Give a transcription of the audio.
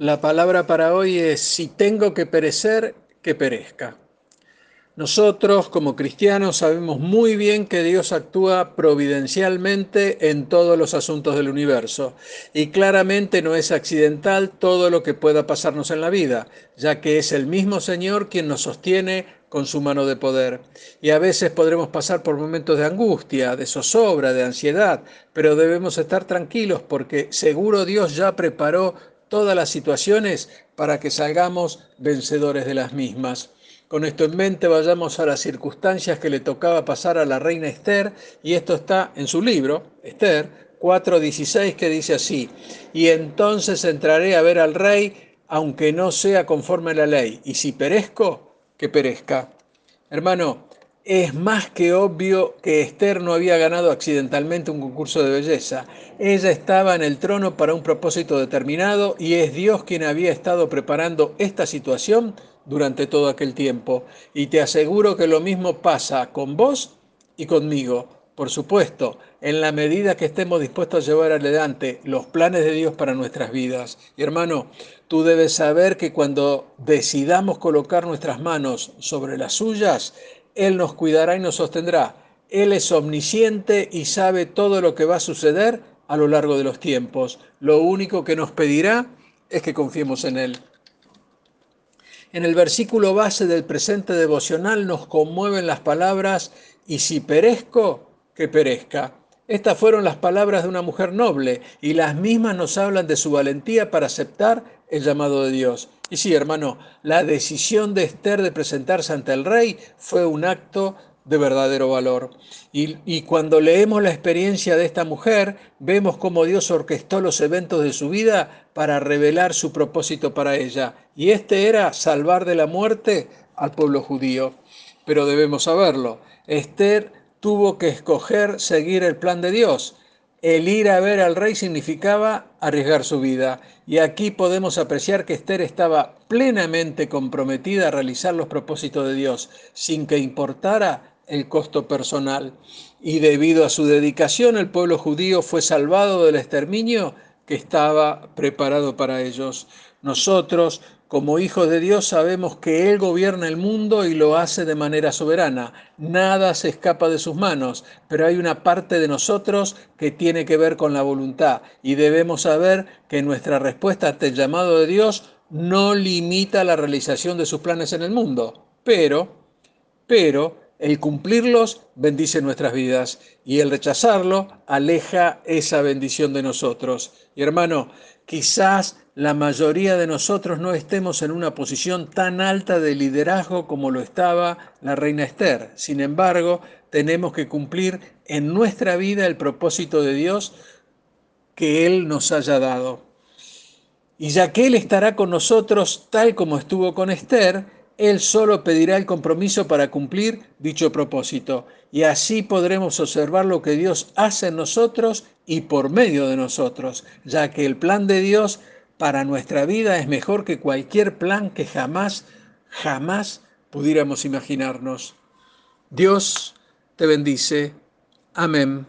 La palabra para hoy es, si tengo que perecer, que perezca. Nosotros como cristianos sabemos muy bien que Dios actúa providencialmente en todos los asuntos del universo y claramente no es accidental todo lo que pueda pasarnos en la vida, ya que es el mismo Señor quien nos sostiene con su mano de poder. Y a veces podremos pasar por momentos de angustia, de zozobra, de ansiedad, pero debemos estar tranquilos porque seguro Dios ya preparó todas las situaciones para que salgamos vencedores de las mismas. Con esto en mente vayamos a las circunstancias que le tocaba pasar a la reina Esther y esto está en su libro, Esther 4:16, que dice así, y entonces entraré a ver al rey, aunque no sea conforme a la ley, y si perezco, que perezca. Hermano, es más que obvio que Esther no había ganado accidentalmente un concurso de belleza. Ella estaba en el trono para un propósito determinado y es Dios quien había estado preparando esta situación durante todo aquel tiempo. Y te aseguro que lo mismo pasa con vos y conmigo. Por supuesto, en la medida que estemos dispuestos a llevar adelante los planes de Dios para nuestras vidas. Y hermano, tú debes saber que cuando decidamos colocar nuestras manos sobre las suyas, él nos cuidará y nos sostendrá. Él es omnisciente y sabe todo lo que va a suceder a lo largo de los tiempos. Lo único que nos pedirá es que confiemos en Él. En el versículo base del presente devocional nos conmueven las palabras, y si perezco, que perezca. Estas fueron las palabras de una mujer noble y las mismas nos hablan de su valentía para aceptar el llamado de Dios. Y sí, hermano, la decisión de Esther de presentarse ante el rey fue un acto de verdadero valor. Y, cuando leemos la experiencia de esta mujer, vemos cómo Dios orquestó los eventos de su vida para revelar su propósito para ella. Y este era salvar de la muerte al pueblo judío. Pero debemos saberlo, Esther tuvo que escoger seguir el plan de Dios. El ir a ver al rey significaba arriesgar su vida. Y aquí podemos apreciar que Esther estaba plenamente comprometida a realizar los propósitos de Dios, sin que importara el costo personal. Y debido a su dedicación, el pueblo judío fue salvado del exterminio que estaba preparado para ellos. Nosotros como hijos de Dios sabemos que Él gobierna el mundo y lo hace de manera soberana. Nada se escapa de sus manos, pero hay una parte de nosotros que tiene que ver con la voluntad y debemos saber que nuestra respuesta ante el llamado de Dios no limita la realización de sus planes en el mundo, pero, pero el cumplirlos bendice nuestras vidas y el rechazarlo aleja esa bendición de nosotros. Y hermano, quizás la mayoría de nosotros no estemos en una posición tan alta de liderazgo como lo estaba la reina Esther. Sin embargo, tenemos que cumplir en nuestra vida el propósito de Dios que Él nos haya dado. Y ya que Él estará con nosotros tal como estuvo con Esther, Él solo pedirá el compromiso para cumplir dicho propósito. Y así podremos observar lo que Dios hace en nosotros y por medio de nosotros, ya que el plan de Dios para nuestra vida es mejor que cualquier plan que jamás, jamás pudiéramos imaginarnos. Dios te bendice. Amén.